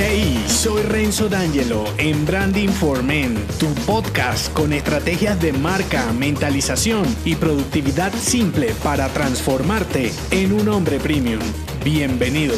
Hey, soy Renzo D'Angelo en Branding for Men, tu podcast con estrategias de marca, mentalización y productividad simple para transformarte en un hombre premium. Bienvenido.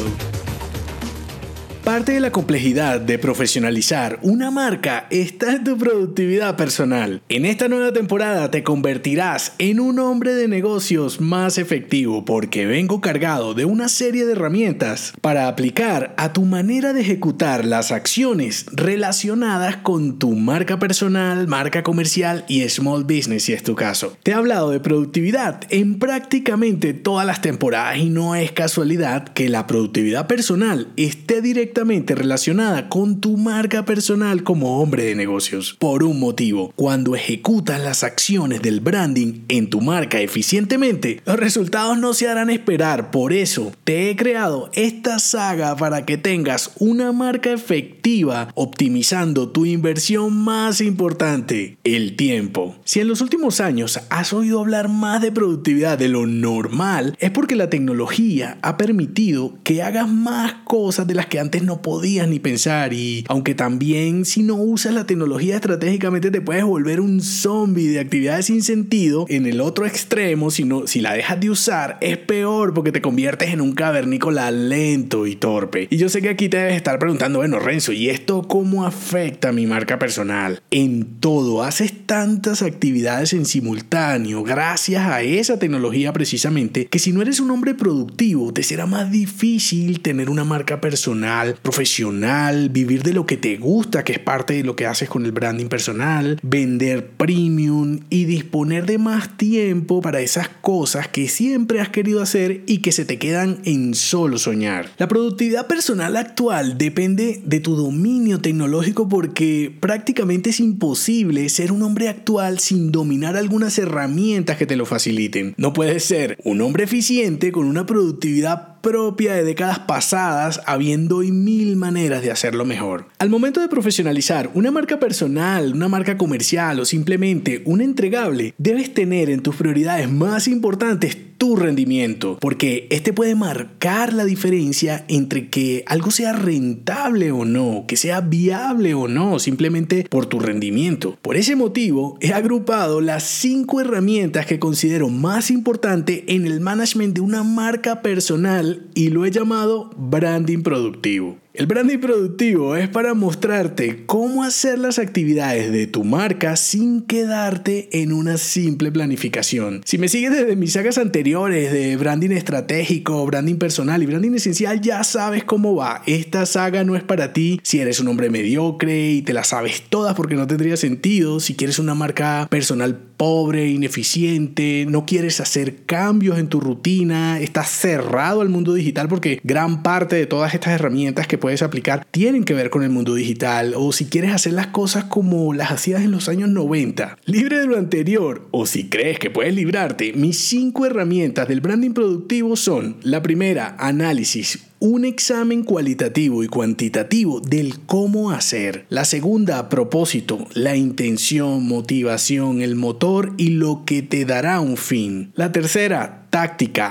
Parte de la complejidad de profesionalizar una marca está en tu productividad personal. En esta nueva temporada te convertirás en un hombre de negocios más efectivo porque vengo cargado de una serie de herramientas para aplicar a tu manera de ejecutar las acciones relacionadas con tu marca personal, marca comercial y small business si es tu caso. Te he hablado de productividad en prácticamente todas las temporadas y no es casualidad que la productividad personal esté directamente relacionada con tu marca personal como hombre de negocios. Por un motivo, cuando ejecutas las acciones del branding en tu marca eficientemente, los resultados no se harán esperar. Por eso, te he creado esta saga para que tengas una marca efectiva optimizando tu inversión más importante, el tiempo. Si en los últimos años has oído hablar más de productividad de lo normal, es porque la tecnología ha permitido que hagas más cosas de las que antes no podías ni pensar y aunque también si no usas la tecnología estratégicamente te puedes volver un zombie de actividades sin sentido, en el otro extremo si, no, si la dejas de usar es peor porque te conviertes en un cavernícola lento y torpe. Y yo sé que aquí te debes estar preguntando, bueno Renzo, ¿y esto cómo afecta a mi marca personal? En todo, haces tantas actividades en simultáneo gracias a esa tecnología precisamente que si no eres un hombre productivo te será más difícil tener una marca personal profesional, vivir de lo que te gusta, que es parte de lo que haces con el branding personal, vender premium y disponer de más tiempo para esas cosas que siempre has querido hacer y que se te quedan en solo soñar. La productividad personal actual depende de tu dominio tecnológico porque prácticamente es imposible ser un hombre actual sin dominar algunas herramientas que te lo faciliten. No puedes ser un hombre eficiente con una productividad propia de décadas pasadas, habiendo hoy mil maneras de hacerlo mejor. Al momento de profesionalizar una marca personal, una marca comercial o simplemente un entregable, debes tener en tus prioridades más importantes tu rendimiento, porque este puede marcar la diferencia entre que algo sea rentable o no, que sea viable o no, simplemente por tu rendimiento. Por ese motivo, he agrupado las cinco herramientas que considero más importante en el management de una marca personal y lo he llamado branding productivo. El branding productivo es para mostrarte cómo hacer las actividades de tu marca sin quedarte en una simple planificación. Si me sigues desde mis sagas anteriores de branding estratégico, branding personal y branding esencial, ya sabes cómo va. Esta saga no es para ti si eres un hombre mediocre y te la sabes todas porque no tendría sentido. Si quieres una marca personal pobre, ineficiente, no quieres hacer cambios en tu rutina, estás cerrado al mundo digital porque gran parte de todas estas herramientas que puedes aplicar tienen que ver con el mundo digital o si quieres hacer las cosas como las hacías en los años 90, libre de lo anterior o si crees que puedes librarte, mis cinco herramientas del branding productivo son la primera, análisis un examen cualitativo y cuantitativo del cómo hacer. La segunda, propósito, la intención, motivación, el motor y lo que te dará un fin. La tercera,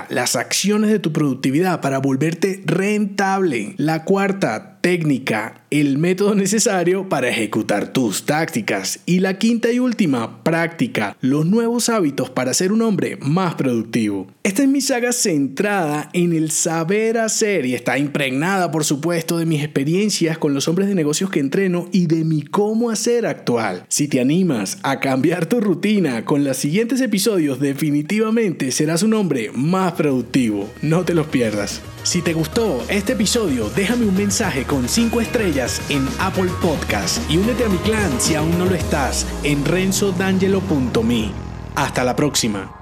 las acciones de tu productividad para volverte rentable. La cuarta, técnica, el método necesario para ejecutar tus tácticas. Y la quinta y última, práctica, los nuevos hábitos para ser un hombre más productivo. Esta es mi saga centrada en el saber hacer y está impregnada, por supuesto, de mis experiencias con los hombres de negocios que entreno y de mi cómo hacer actual. Si te animas a cambiar tu rutina con los siguientes episodios, definitivamente serás un hombre más productivo. No te los pierdas. Si te gustó este episodio, déjame un mensaje con 5 estrellas en Apple Podcast y únete a mi clan si aún no lo estás en renzodangelo.me. Hasta la próxima.